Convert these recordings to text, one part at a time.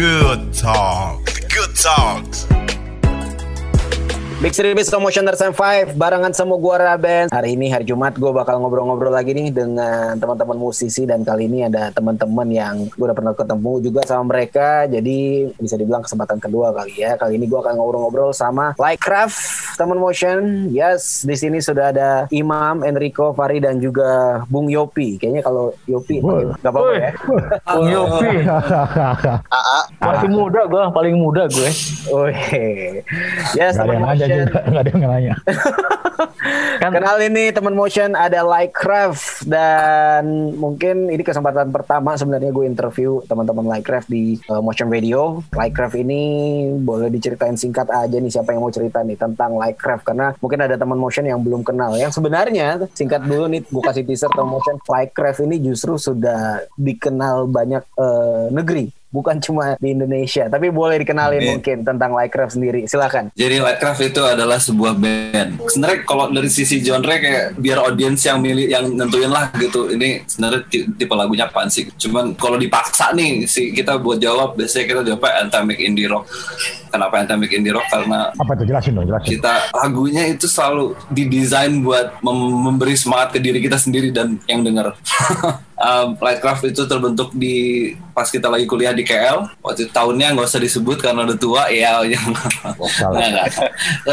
Good talk. Good talks. Big Three Beats Commotion Tersen 5 barengan sama gua Raben. Hari ini hari Jumat gue bakal ngobrol-ngobrol lagi nih dengan teman-teman musisi dan kali ini ada teman-teman yang gue udah pernah ketemu juga sama mereka. Jadi bisa dibilang kesempatan kedua kali ya. Kali ini gue akan ngobrol-ngobrol sama Lightcraft teman motion. Yes, di sini sudah ada Imam, Enrico, Fari dan juga Bung Yopi. Kayaknya kalau Yopi nggak apa-apa ya. Bung Yopi. paling muda gue, paling muda gue. Wih. Yes, Gak ada teman yang nanya motion. juga, gak ada yang nanya. Kan Kenal ini teman motion ada Lightcraft dan mungkin ini kesempatan pertama sebenarnya gue interview teman-teman Lightcraft di uh, motion video. Lightcraft ini boleh diceritain singkat aja nih siapa yang mau cerita nih tentang Lightcraft karena mungkin ada teman motion yang belum kenal. Yang sebenarnya singkat dulu nih gue kasih teaser teman motion Lightcraft ini justru sudah dikenal banyak uh, negeri bukan cuma di Indonesia tapi boleh dikenalin Amin. mungkin tentang Lightcraft sendiri silakan Jadi Lightcraft itu adalah sebuah band. Sebenarnya kalau dari sisi genre kayak biar audiens yang milih yang nentuin lah gitu. Ini sebenarnya ti- tipe lagunya apaan sih? Cuman kalau dipaksa nih si kita buat jawab biasanya kita jawabnya anthemic indie rock. Kenapa anthemic indie rock? Karena Apa tuh jelasin dong, jelasin. kita lagunya itu selalu didesain buat mem- memberi semangat ke diri kita sendiri dan yang denger. um, Lightcraft itu terbentuk di pas kita lagi kuliah di KL. Waktu itu tahunnya nggak usah disebut karena udah tua ya. yang nggak.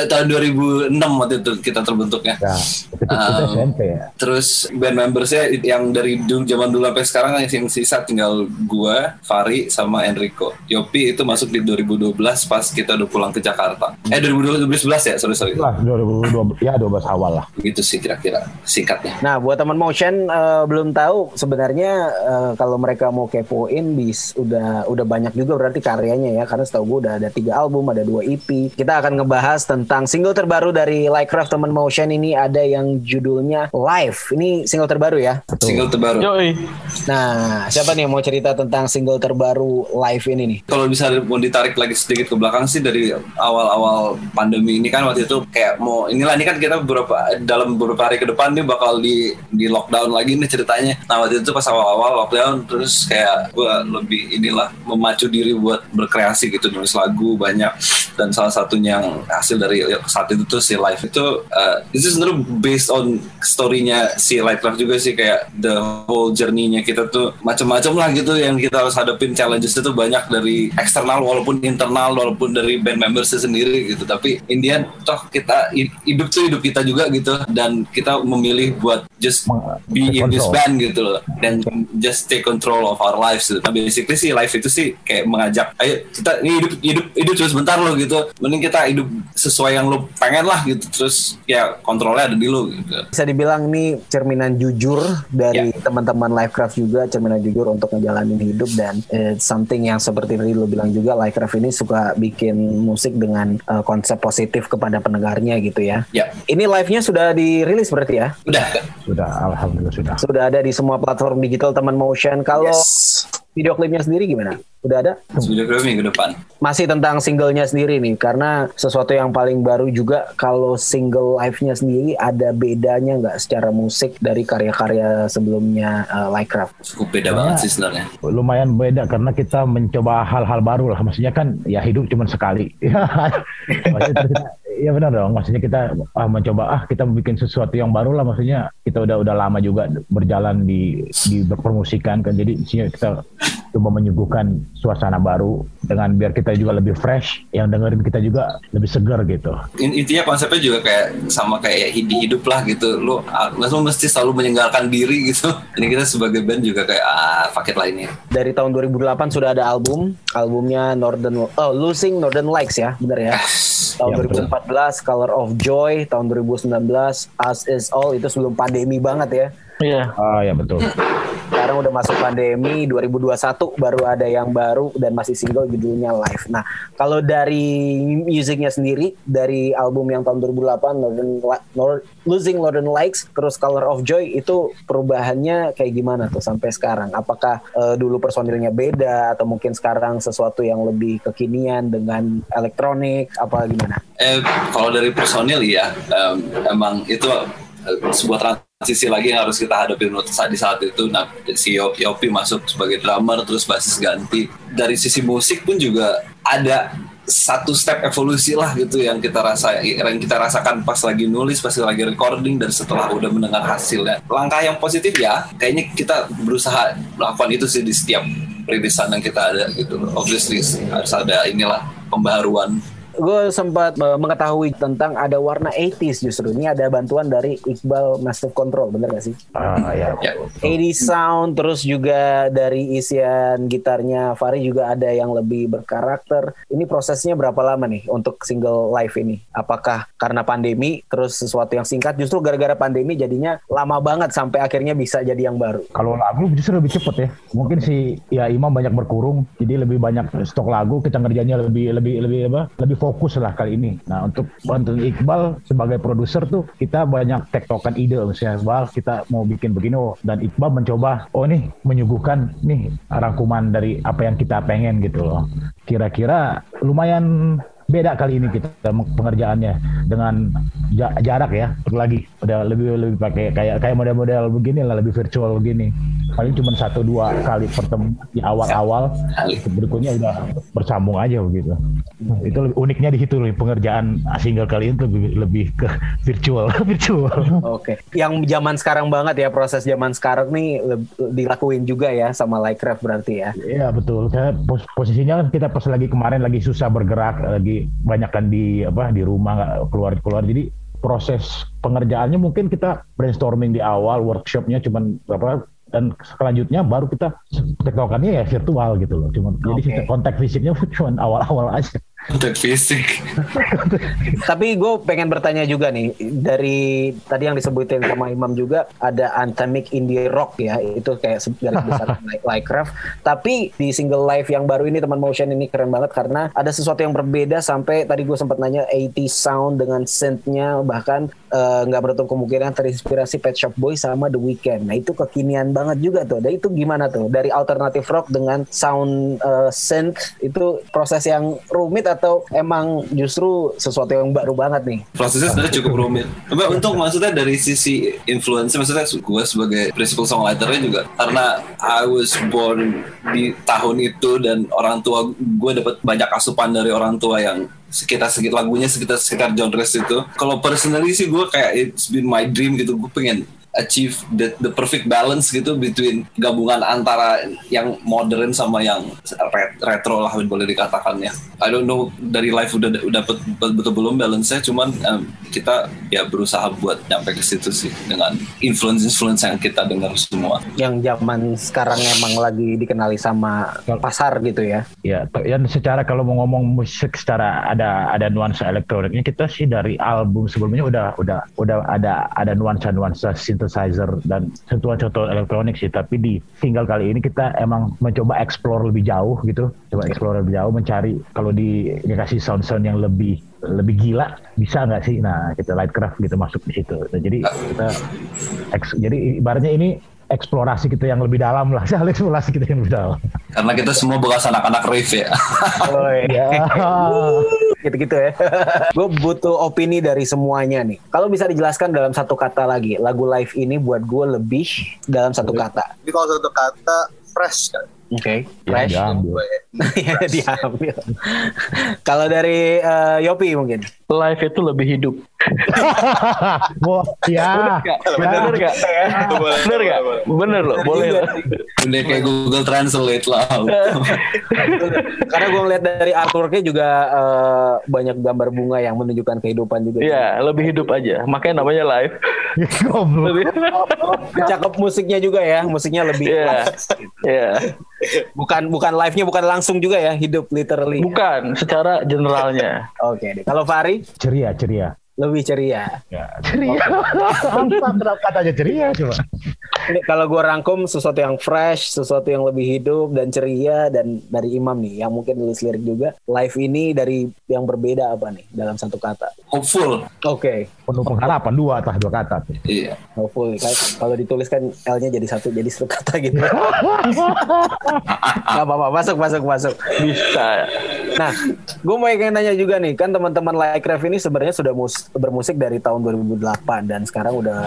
Tahun 2006 waktu itu kita terbentuknya. Ya, itu kita Um, SMP ya. Terus band membersnya yang dari dulu zaman dulu sampai sekarang yang sisa tinggal gua, Fari sama Enrico. Yopi itu masuk di 2012 pas kita udah pulang ke Jakarta. Eh 2012 ya, sorry sorry. Lah, 2012, ya 12 awal lah. Begitu sih kira-kira singkatnya. Nah, buat teman motion eh, belum tahu sebenarnya eh, kalau mereka mau kepoin bis udah udah banyak juga berarti karyanya ya karena setahu gue udah ada tiga album, ada dua EP. Kita akan ngebahas tentang single terbaru dari Lightcraft teman motion ini ada yang judulnya Live. Ini single terbaru ya. Single terbaru. Yoi. Nah, siapa nih yang mau cerita tentang single terbaru Live ini nih? Kalau bisa mau ditarik lagi sedikit ke belakang sih dari awal-awal pandemi ini kan waktu itu kayak mau inilah ini kan kita beberapa dalam beberapa hari ke depan nih bakal di di lockdown lagi nih ceritanya. Nah waktu itu pas awal-awal lockdown terus kayak gue lebih inilah memacu diri buat berkreasi gitu nulis lagu banyak. Dan salah satunya yang hasil dari saat itu tuh si live itu uh, itu sebenarnya based on story-nya si Lightcraft juga sih kayak the whole journey-nya kita tuh macam-macam lah gitu yang kita harus hadapin challenges itu banyak dari eksternal walaupun internal walaupun dari band members sendiri gitu. Tapi Indian toh kita hi- hidup tuh hidup kita juga gitu. Dan kita memilih buat just be in this band gitu loh. Dan just take control of our lives gitu. Nah, basically sih life itu sih kayak mengajak ayo kita ini hidup hidup hidup cuma sebentar loh gitu mending kita hidup sesuai yang lo pengen lah gitu terus ya kontrolnya ada di lo gitu Bisa dibilang nih cerminan jujur dari teman-teman Livecraft juga cerminan jujur untuk ngejalanin hidup dan it's something yang seperti tadi lo bilang juga Livecraft ini suka bikin musik dengan uh, konsep positif kepada pendengarnya gitu ya. ya Ini live-nya sudah dirilis berarti ya? udah Sudah, alhamdulillah sudah. Sudah ada di semua platform digital teman motion. Kalau yes video klipnya sendiri gimana? Udah ada? video klip minggu depan Masih tentang singlenya sendiri nih, karena sesuatu yang paling baru juga kalau single live-nya sendiri ada bedanya nggak secara musik dari karya-karya sebelumnya uh, Lightcraft? cukup beda banget sih sebenarnya Lumayan beda karena kita mencoba hal-hal baru lah. Maksudnya kan ya hidup cuma sekali. Iya benar dong. Maksudnya kita ah, mencoba ah kita bikin sesuatu yang baru lah. Maksudnya kita udah udah lama juga berjalan di di berpermusikan kan. Jadi isinya kita coba menyuguhkan suasana baru dengan biar kita juga lebih fresh. Yang dengerin kita juga lebih segar gitu. In- intinya konsepnya juga kayak sama kayak hidup hidup lah gitu lo ah, lo mesti selalu menyegarkan diri gitu ini kita sebagai band juga kayak ah fuck it lah ini Dari tahun 2008 sudah ada album, albumnya Northern oh Losing Northern Lights ya, bener ya? Tahun Ya, betul. 2014 Color of Joy, tahun 2019 Us Is All itu sebelum pandemi banget ya. Iya. Ah ya betul. Sekarang udah masuk pandemi 2021 baru ada yang baru dan masih single judulnya Live. Nah, kalau dari musiknya sendiri dari album yang tahun 2008 Northern Losing Northern Lights terus Color of Joy itu perubahannya kayak gimana tuh sampai sekarang? Apakah eh, dulu personilnya beda atau mungkin sekarang sesuatu yang lebih kekinian dengan elektronik apa gimana? eh kalau dari personil ya em, emang itu eh, sebuah sisi lagi yang harus kita hadapin saat di saat itu. Nah si Yopi, Yopi masuk sebagai drummer terus basis ganti. Dari sisi musik pun juga ada satu step evolusi lah gitu yang kita rasa yang kita rasakan pas lagi nulis pas lagi recording dan setelah udah mendengar hasilnya. Langkah yang positif ya kayaknya kita berusaha melakukan itu sih di setiap rilisan yang kita ada gitu. Obviously harus ada inilah pembaharuan gue sempat uh, mengetahui tentang ada warna 80s justru. Ini ada bantuan dari Iqbal Massive Control, bener gak sih? Ah ya. Ya. 80s sound, terus juga dari isian gitarnya Fari juga ada yang lebih berkarakter. Ini prosesnya berapa lama nih untuk single live ini? Apakah karena pandemi, terus sesuatu yang singkat, justru gara-gara pandemi jadinya lama banget sampai akhirnya bisa jadi yang baru? Kalau lagu justru lebih cepet ya. Mungkin si ya Imam banyak berkurung, jadi lebih banyak stok lagu, kita ngerjainnya lebih lebih lebih apa? Lebih fokus lah kali ini. Nah untuk bantuan Iqbal sebagai produser tuh kita banyak tektokan ide misalnya Iqbal kita mau bikin begini oh, dan Iqbal mencoba oh nih menyuguhkan nih rangkuman dari apa yang kita pengen gitu loh. Kira-kira lumayan beda kali ini kita pengerjaannya dengan ja- jarak ya lagi udah lebih lebih pakai kayak kayak model-model begini lah lebih virtual begini paling cuma satu dua kali pertemuan di awal-awal berikutnya udah bersambung aja begitu itu lebih uniknya di situ nih pengerjaan single kali ini lebih lebih ke virtual virtual Oke. Yang zaman sekarang banget ya proses zaman sekarang nih dilakuin juga ya sama Lightcraft berarti ya. Iya betul. Saya pos- posisinya kan kita pas lagi kemarin lagi susah bergerak, lagi banyak kan di apa di rumah nggak keluar keluar. Jadi proses pengerjaannya mungkin kita brainstorming di awal, workshopnya cuman berapa dan selanjutnya baru kita tektokannya ya virtual gitu loh. Cuman jadi Oke. sistem kontak fisiknya cuman awal-awal aja. kontak fisik Tapi gue pengen bertanya juga nih dari tadi yang disebutin sama Imam juga ada anthemic indie rock ya itu kayak se- garis besar like Lightcraft. Tapi di single live yang baru ini teman motion ini keren banget karena ada sesuatu yang berbeda sampai tadi gue sempat nanya 80 sound dengan synth-nya bahkan eh, nggak menutup kemungkinan terinspirasi Pet Shop Boys sama The Weeknd. Nah itu kekinian banget juga tuh. Dan itu gimana tuh dari alternative rock dengan sound eh, synth itu proses yang rumit atau emang justru sesuatu yang baru banget nih? prosesnya sebenarnya cukup rumit. Tapi untuk maksudnya dari sisi influence, maksudnya gue sebagai principal songwriternya juga karena I was born di tahun itu dan orang tua gue dapat banyak asupan dari orang tua yang sekitar sekitar lagunya sekitar sekitar genres itu. Kalau personally sih gue kayak it's been my dream gitu. Gue pengen achieve the, the perfect balance gitu between gabungan antara yang modern sama yang ret- retro lah boleh dikatakan ya. I don't know dari live udah udah dapet betul belum balance-nya cuman em, kita ya berusaha buat nyampe ke situ sih dengan influence-influence yang kita dengar semua. Yang zaman sekarang emang lagi dikenali sama pasar gitu ya? Ya, dan secara kalau mau ngomong musik secara ada ada nuansa elektroniknya kita sih dari album sebelumnya udah udah udah ada ada nuansa nuansa synthesizer dan sentuhan-sentuhan elektronik sih. Tapi di single kali ini kita emang mencoba explore lebih jauh gitu, coba explore lebih jauh mencari kalau di dikasih sound-sound yang lebih lebih gila bisa nggak sih? Nah kita Lightcraft gitu masuk di situ. Nah, jadi kita eks- jadi ibaratnya ini eksplorasi kita yang lebih dalam lah, eksplorasi kita yang lebih dalam. Karena kita semua bekas anak-anak rave ya. Ya. Gitu-gitu ya. gue butuh opini dari semuanya nih. Kalau bisa dijelaskan dalam satu kata lagi, lagu live ini buat gue lebih dalam satu kata. Jadi kalau satu kata fresh kan. Oke, Ya, fresh. diambil. Gue ya. Ya, diambil. Kalau dari eh, Yopi mungkin. Live itu lebih hidup. Wah, ya. Bener gak? Bener gak? Bener loh, boleh lah. Udah kayak Google Translate lah. Karena gue ngeliat dari artworknya juga eh, banyak gambar bunga yang menunjukkan kehidupan juga. Iya, lebih hidup aja. Makanya namanya live. Lebih, Cakep musiknya juga ya, musiknya lebih Iya, iya. bukan bukan live-nya bukan langsung juga ya, hidup literally. Bukan, secara generalnya. Oke, deh. kalau Fari Ceria, ceria. Lebih ceria. Ya, ceria. Apa kenapa katanya ceria coba? Ini kalau gue rangkum sesuatu yang fresh, sesuatu yang lebih hidup dan ceria dan dari Imam nih yang mungkin nulis lirik juga. Live ini dari yang berbeda apa nih dalam satu kata? Hopeful. Oke, Penuh pengharapan dua atau dua kata. tuh. Iya. hopeful. Kan Kalau ditulis kan L-nya jadi satu jadi satu kata gitu. Gak apa-apa, masuk masuk masuk. Bisa. Nah, gue mau ingin nanya juga nih, kan teman-teman Like Ref ini sebenarnya sudah mus bermusik dari tahun 2008 dan sekarang udah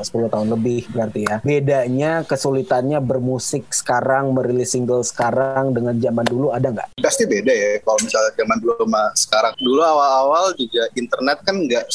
uh, 10 tahun lebih berarti ya. Bedanya kesulitannya bermusik sekarang, merilis single sekarang dengan zaman dulu ada nggak? Pasti beda ya kalau misalnya zaman dulu sama sekarang. Dulu awal-awal juga internet kan nggak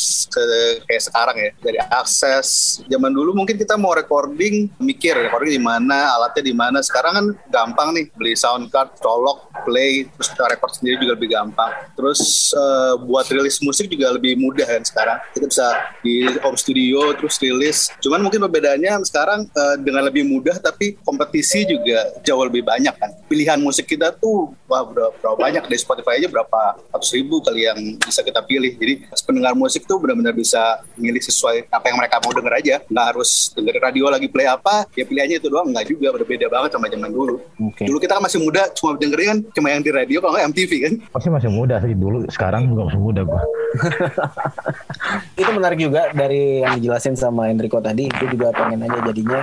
kayak sekarang ya. Dari akses zaman dulu mungkin kita mau recording mikir recording di mana, alatnya di mana. Sekarang kan gampang nih beli sound card, colok, play, terus kita record sendiri juga lebih gampang. Terus uh, buat rilis musik juga lebih mudah kan sekarang. Kita bisa di home studio terus rilis. Cuman mungkin perbedaannya sekarang uh, dengan lebih mudah tapi kompetisi juga jauh lebih banyak kan. Pilihan musik kita tuh wah berapa banyak dari Spotify aja berapa ratus ribu kali yang bisa kita pilih. Jadi pendengar musik tuh benar-benar bisa milih sesuai apa yang mereka mau denger aja. Nggak harus denger radio lagi play apa, ya pilihannya itu doang. Nggak juga berbeda banget sama zaman dulu. Okay. Dulu kita kan masih muda, cuma dengerin kan cuma yang di radio kalau nggak MTV kan. Masih masih muda sih dulu, sekarang juga masih muda gua. itu menarik juga dari yang dijelasin sama Enrico tadi. Itu juga pengen aja jadinya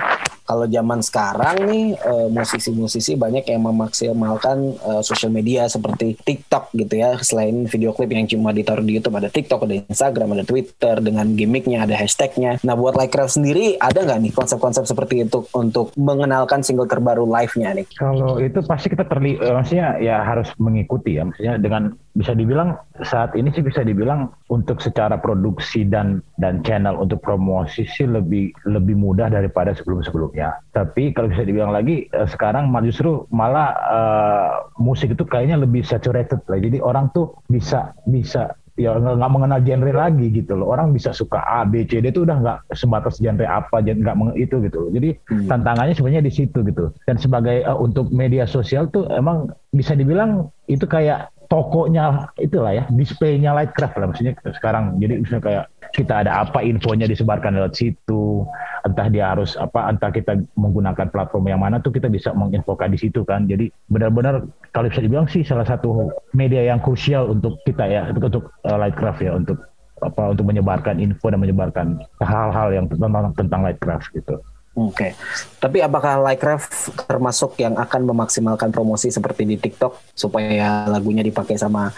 kalau zaman sekarang nih uh, musisi-musisi banyak yang memaksimalkan uh, sosial media seperti TikTok gitu ya. Selain video klip yang cuma ditaruh di YouTube ada TikTok, ada Instagram, ada Twitter dengan gimmicknya, ada hashtagnya. Nah buat Craft sendiri ada nggak nih konsep-konsep seperti itu untuk mengenalkan single terbaru live-nya nih? Kalau itu pasti kita terli, uh, maksudnya ya harus mengikuti ya, maksudnya dengan bisa dibilang saat ini sih bisa dibilang untuk secara produksi dan dan channel untuk promosi sih lebih lebih mudah daripada sebelum-sebelumnya ya. Tapi kalau bisa dibilang lagi uh, sekarang justru malah uh, musik itu kayaknya lebih saturated lah. Jadi orang tuh bisa bisa ya nggak mengenal genre lagi gitu loh orang bisa suka A B C D itu udah nggak sebatas genre apa nggak itu gitu loh. jadi hmm. tantangannya sebenarnya di situ gitu dan sebagai uh, untuk media sosial tuh emang bisa dibilang itu kayak tokonya itulah ya displaynya Lightcraft lah maksudnya sekarang jadi misalnya kayak kita ada apa infonya disebarkan lewat situ entah dia harus apa entah kita menggunakan platform yang mana tuh kita bisa menginfokan di situ kan jadi benar-benar kalau bisa dibilang sih salah satu media yang krusial untuk kita ya untuk, untuk uh, Lightcraft ya untuk apa untuk menyebarkan info dan menyebarkan hal-hal yang tentang tentang Lightcraft gitu. Oke, okay. tapi apakah Lightcraft termasuk yang akan memaksimalkan promosi seperti di TikTok supaya lagunya dipakai sama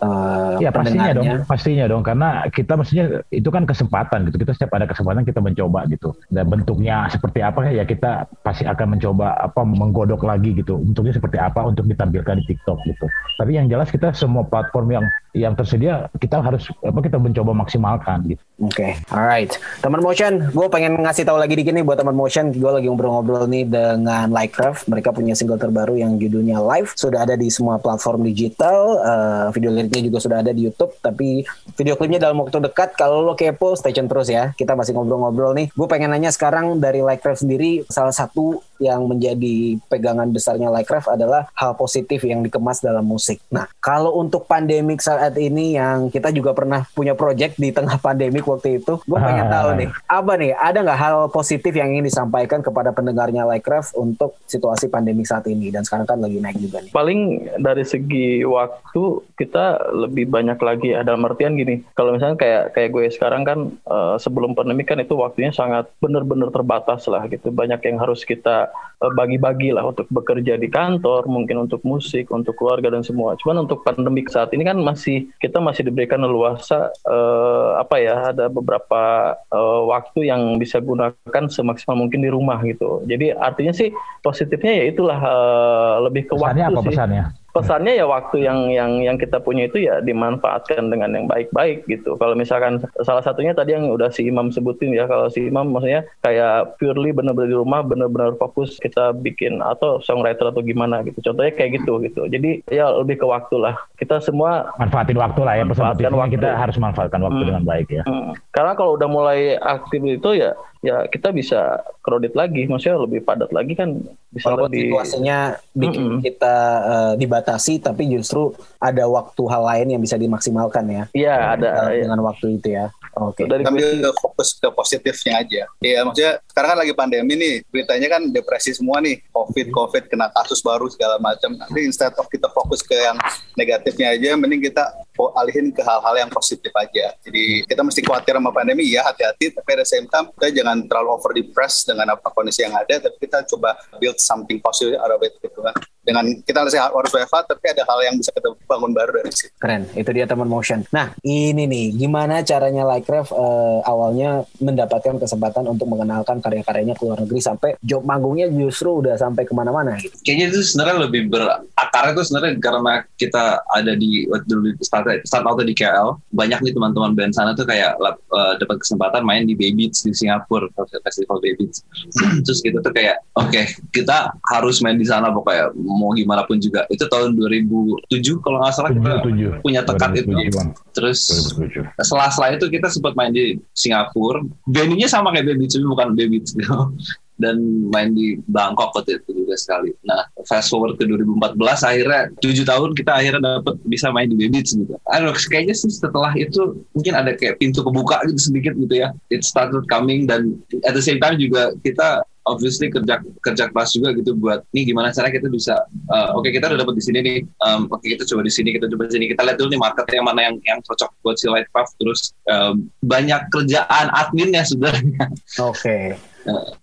uh, ya pastinya dong pastinya dong karena kita mestinya itu kan kesempatan gitu kita setiap ada kesempatan kita mencoba gitu dan bentuknya seperti apa ya kita pasti akan mencoba apa menggodok lagi gitu bentuknya seperti apa untuk ditampilkan di TikTok gitu tapi yang jelas kita semua platform yang yang tersedia kita harus apa kita mencoba maksimalkan gitu. Oke, okay. alright. Teman motion, gue pengen ngasih tahu lagi dikit nih buat teman motion, gue lagi ngobrol-ngobrol nih dengan Lightcraft. Mereka punya single terbaru yang judulnya Live, sudah ada di semua platform digital. Uh, video liriknya juga sudah ada di YouTube, tapi video klipnya dalam waktu dekat. Kalau lo kepo, stay tune terus ya. Kita masih ngobrol-ngobrol nih. Gue pengen nanya sekarang dari Lightcraft sendiri, salah satu yang menjadi pegangan besarnya Lightcraft adalah hal positif yang dikemas dalam musik. Nah, kalau untuk pandemik saat ini yang kita juga pernah punya project di tengah pandemik waktu itu, gue pengen tahu nih, apa nih, ada nggak hal positif yang ingin disampaikan kepada pendengarnya Lightcraft untuk situasi pandemik saat ini dan sekarang kan lagi naik juga nih. Paling dari segi waktu kita lebih banyak lagi ada dalam artian gini, kalau misalnya kayak kayak gue sekarang kan uh, sebelum pandemi kan itu waktunya sangat benar-benar terbatas lah gitu, banyak yang harus kita bagi-bagi lah untuk bekerja di kantor, mungkin untuk musik, untuk keluarga dan semua. Cuman untuk pandemik saat ini kan masih kita masih diberikan leluasa uh, apa ya ada beberapa uh, waktu yang bisa gunakan semaksimal mungkin di rumah gitu. Jadi artinya sih positifnya ya itulah uh, lebih ke pesannya waktu apa sih. Pesannya? Pesannya ya waktu yang yang yang kita punya itu ya dimanfaatkan dengan yang baik-baik gitu. Kalau misalkan salah satunya tadi yang udah si Imam sebutin ya kalau si Imam maksudnya kayak purely benar-benar di rumah benar-benar fokus kita bikin atau songwriter atau gimana gitu. Contohnya kayak gitu gitu. Jadi ya lebih ke waktu lah. Kita semua manfaatin waktu lah ya. Manfaatin waktu. kita harus manfaatkan waktu hmm. dengan baik ya. Hmm. Karena kalau udah mulai aktif itu ya ya kita bisa kredit lagi, maksudnya lebih padat lagi kan bisa Walaupun lebih situasinya bikin mm -mm. kita uh, dibatasi, tapi justru ada waktu hal lain yang bisa dimaksimalkan ya. Iya ada ya. dengan waktu itu ya. Oke. Okay. Ambil fokus ke positifnya aja. Iya maksudnya sekarang kan lagi pandemi nih, beritanya kan depresi semua nih, covid covid kena kasus baru segala macam. Nanti instead of kita fokus ke yang negatifnya aja, mending kita alihin ke hal-hal yang positif aja. Jadi kita mesti khawatir sama pandemi, ya hati-hati, tapi ada same time kita jangan terlalu over depressed dengan apa kondisi yang ada, tapi kita coba build something positive out of it gitu kan. Dengan kita harus WFH tapi ada hal yang bisa kita bangun baru dari situ. Keren, itu dia teman motion. Nah, ini nih, gimana caranya Likecraft uh, awalnya mendapatkan kesempatan untuk mengenalkan karya-karyanya ke luar negeri sampai job manggungnya justru udah sampai ke mana-mana gitu. Kayaknya itu sebenarnya lebih berakar itu sebenarnya karena kita ada di dulu start, start out di KL, banyak nih teman-teman band sana tuh kayak uh, dapat kesempatan main di Baby Beats di Singapura, festival Baby Beats. Terus gitu tuh kayak, oke, okay, kita harus main di sana pokoknya mau gimana pun juga. Itu tahun 2007 kalau nggak salah kita 2007. punya tekad 2007, itu. Terus 2007. setelah setelah itu kita sempat main di Singapura. Venue-nya sama kayak Baby tapi bukan Baby gitu. Dan main di Bangkok waktu itu juga sekali. Nah, fast forward ke 2014, akhirnya tujuh tahun kita akhirnya dapat bisa main di Baby Beats gitu. Aduh, kayaknya sih setelah itu mungkin ada kayak pintu kebuka gitu sedikit gitu ya. It started coming dan at the same time juga kita obviously kerja kerja keras juga gitu buat nih gimana cara kita bisa uh, oke okay, kita udah dapat di sini nih um, oke okay, kita coba di sini kita coba di sini kita lihat dulu nih market yang mana yang yang cocok buat si Lightcraft terus um, banyak kerjaan adminnya sebenarnya Oke.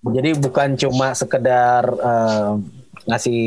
Jadi bukan cuma sekedar uh, ngasih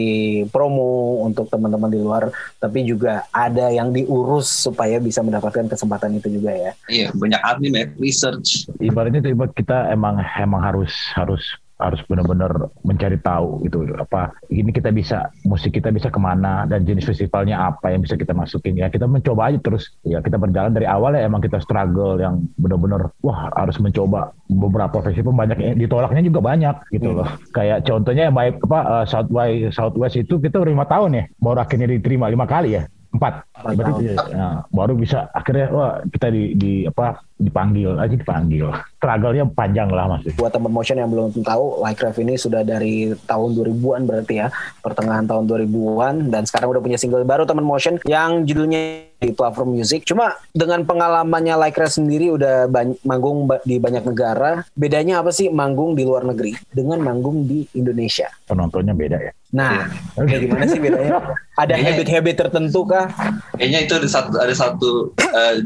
promo untuk teman-teman di luar, tapi juga ada yang diurus supaya bisa mendapatkan kesempatan itu juga ya. iya banyak admin ya research ibaratnya itu ibarat kita emang emang harus harus harus benar-benar mencari tahu gitu. Apa ini kita bisa musik kita bisa ke mana dan jenis festivalnya apa yang bisa kita masukin. Ya kita mencoba aja terus. Ya kita berjalan dari awal ya emang kita struggle yang benar-benar wah harus mencoba beberapa festival. Banyak yang ditolaknya juga banyak gitu loh. Kayak contohnya yang baik apa uh, Southwest Southwest itu kita lima tahun ya. Baru akhirnya diterima lima kali ya empat. Berarti, ya, baru bisa akhirnya wah kita di, di apa dipanggil aja dipanggil. Struggle-nya panjang lah mas. Buat teman motion yang belum tahu, Likecraft ini sudah dari tahun 2000-an berarti ya, pertengahan tahun 2000-an dan sekarang udah punya single baru teman motion yang judulnya di platform music. Cuma dengan pengalamannya Likecraft sendiri udah bany- manggung di banyak negara, bedanya apa sih manggung di luar negeri dengan manggung di Indonesia? penontonnya beda ya Nah, kayak gimana sih bedanya? Ada habit-habit tertentu kah? kayaknya itu ada satu ada satu eh,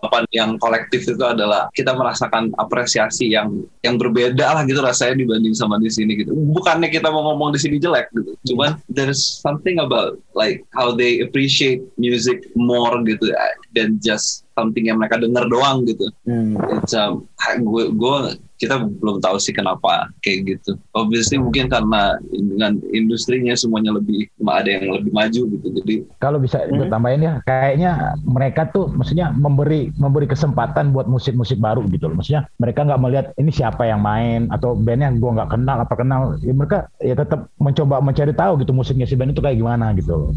jawaban yang kolektif itu adalah kita merasakan apresiasi yang yang berbeda lah gitu rasanya dibanding sama di sini gitu bukannya kita mau ngomong di sini jelek gitu cuman there's something about like how they appreciate music more gitu than just something yang mereka dengar doang gitu Hmm. It's, um, gue gue kita belum tahu sih kenapa kayak gitu. Obviously mungkin karena dengan industrinya semuanya lebih ada yang lebih maju gitu. Jadi kalau bisa gue tambahin ya kayaknya mereka tuh maksudnya memberi memberi kesempatan buat musik-musik baru gitu loh maksudnya mereka nggak melihat ini siapa yang main atau bandnya gue nggak kenal apa kenal ya mereka ya tetap mencoba mencari tahu gitu musiknya si band itu kayak gimana gitu loh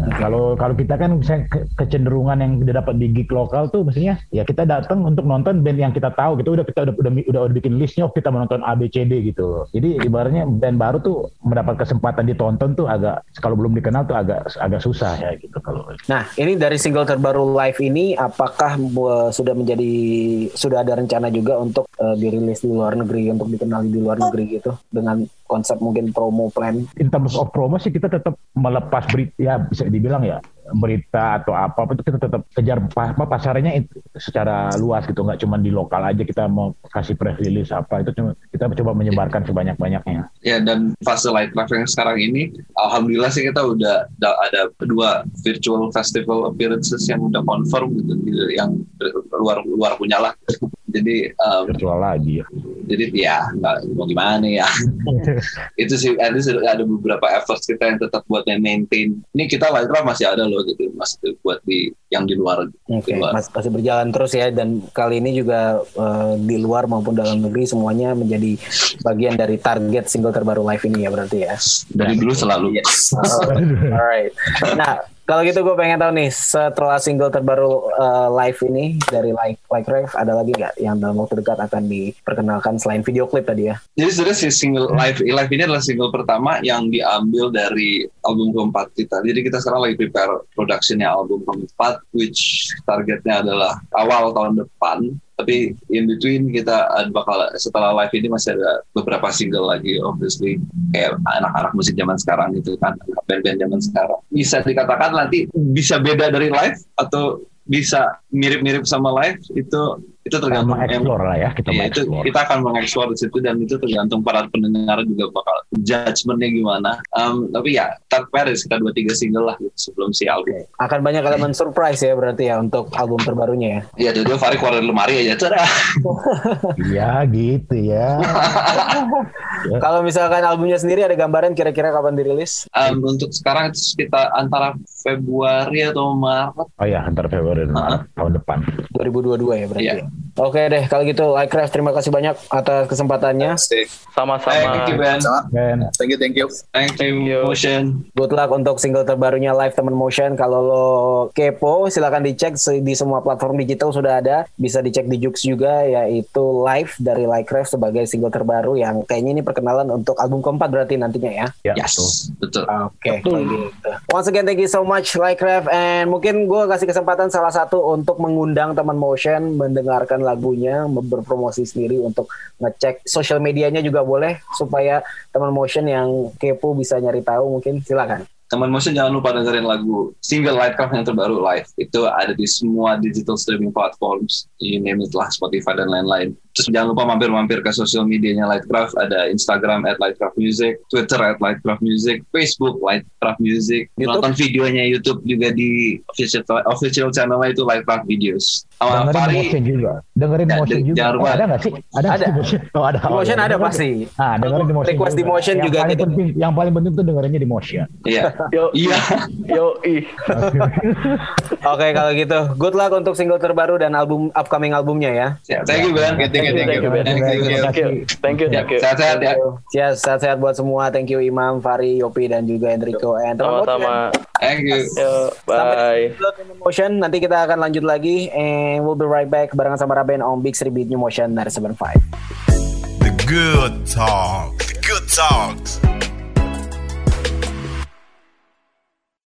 Nah, kalau kalau kita kan misalnya ke- kecenderungan yang tidak dapat di gig lokal tuh maksudnya ya kita datang untuk nonton band yang kita tahu gitu. Udah kita udah udah, udah, udah bikin listnya oh, kita menonton A B C D gitu. Jadi ibaratnya band baru tuh mendapat kesempatan ditonton tuh agak kalau belum dikenal tuh agak agak susah ya gitu kalau. Nah, ini dari single terbaru live ini, apakah uh, sudah menjadi sudah ada rencana juga untuk uh, dirilis di luar negeri, untuk dikenali di luar negeri gitu, dengan konsep mungkin promo plan? in terms of promo sih kita tetap melepas berita ya bisa dibilang ya berita atau apa itu kita tetap kejar pa- apa pasarnya itu secara luas gitu nggak cuma di lokal aja kita mau kasih press release apa itu cuma kita coba menyebarkan sebanyak banyaknya ya dan fase light life yang sekarang ini, alhamdulillah sih kita udah udah ada dua virtual festival appearances yang udah confirm gitu, gitu, yang luar luar punya lah. Jadi um, virtual lagi ya jadi ya nggak mau gimana ya. itu sih least ada beberapa efforts kita yang tetap buat maintain. Ini kita life masih ada loh gitu, masih buat di yang di luar. Oke, di luar. mas- masih berjalan terus ya, dan kali ini juga uh, di luar maupun dalam negeri semuanya menjadi bagian dari target single terbaru live ini ya berarti ya. Dari dulu selalu. Alright. Nah, kalau gitu gue pengen tahu nih setelah single terbaru uh, live ini dari Like Like Rev ada lagi nggak yang dalam waktu dekat akan diperkenalkan selain video klip tadi ya? Jadi sebenarnya si single live live ini adalah single pertama yang diambil dari album keempat kita. Jadi kita sekarang lagi prepare productionnya album keempat, which targetnya adalah awal tahun depan. Tapi in between kita bakal setelah live ini masih ada beberapa single lagi, obviously kayak anak-anak musik zaman sekarang gitu kan, band-band zaman sekarang. Bisa dikatakan nanti bisa beda dari live atau bisa mirip-mirip sama live itu itu tergantung mengeksplor lah ya kita Iya, itu kita akan mengeksplor di situ dan itu tergantung para pendengar juga bakal judgementnya gimana. Um, tapi ya tak Paris kita dua tiga single lah gitu sebelum si album. Akan banyak elemen surprise ya berarti ya untuk album terbarunya ya. Iya, jadi Fari keluar dari lemari aja. Tada. Iya gitu ya. Kalau misalkan albumnya sendiri ada gambaran kira-kira kapan dirilis? Um, untuk sekarang itu sekitar antara Februari atau Maret. Oh ya antar Februari dan Maret tahun depan. 2022 ya berarti. Iya. ya. Oke deh kalau gitu Like Craft terima kasih banyak atas kesempatannya. Sama-sama. Thank you Ben. Thank you, thank you. Thank you Motion. Good luck untuk single terbarunya Live Temen Motion. Kalau lo kepo, silakan dicek di semua platform digital sudah ada. Bisa dicek di Jux juga, yaitu Live dari Lycraft sebagai single terbaru yang kayaknya ini perkenalan untuk album keempat berarti nantinya ya. ya Yes, betul. betul. Oke, kalau gitu. Once again, thank you so much, Lycraft. And mungkin gue kasih kesempatan salah satu untuk mengundang teman Motion mendengarkan lagunya, berpromosi sendiri untuk ngecek sosial medianya juga boleh supaya teman Motion yang kepo bisa nyari tahu mungkin silakan. Teman Motion jangan lupa dengerin lagu single Lightcraft yang terbaru live. Itu ada di semua digital streaming platforms. You name it lah, Spotify dan lain-lain. Terus jangan lupa mampir-mampir ke sosial medianya Lightcraft. Ada Instagram at Lightcraft Music, Twitter at Lightcraft Music, Facebook Lightcraft Music. YouTube? Nonton videonya YouTube juga di official, official channelnya itu Lightcraft Videos. Sama dengerin Fari, motion juga. Dengerin Ya, motion juga. jangan Oh, lupa. ada nggak sih? Ada. Ada. sih motion. Oh, ada. Di Oh, Motion ya. ada Dengerin- pasti. Ah, dengerin di motion. Request di motion yang juga Paling gitu. penting, yang paling penting tuh dengerinnya di motion. iya. Yo, Iya. yo, ih. Oke, kalau gitu, good luck untuk single terbaru dan album upcoming albumnya ya. Ya, Thank you, Ben. Thank you, thank you. Thank you. Thank you, thank you, Ya, thank you. Sehat-sehat ya. Yes, sehat-sehat buat semua. Thank you Imam, Fari, Yopi dan juga Enrico. Sama-sama. Thank you. Bye. Motion. Nanti kita akan lanjut lagi and we'll be right back barengan sama Raben on Big Three Beat New Motion dari 75. The good talk. The good talks.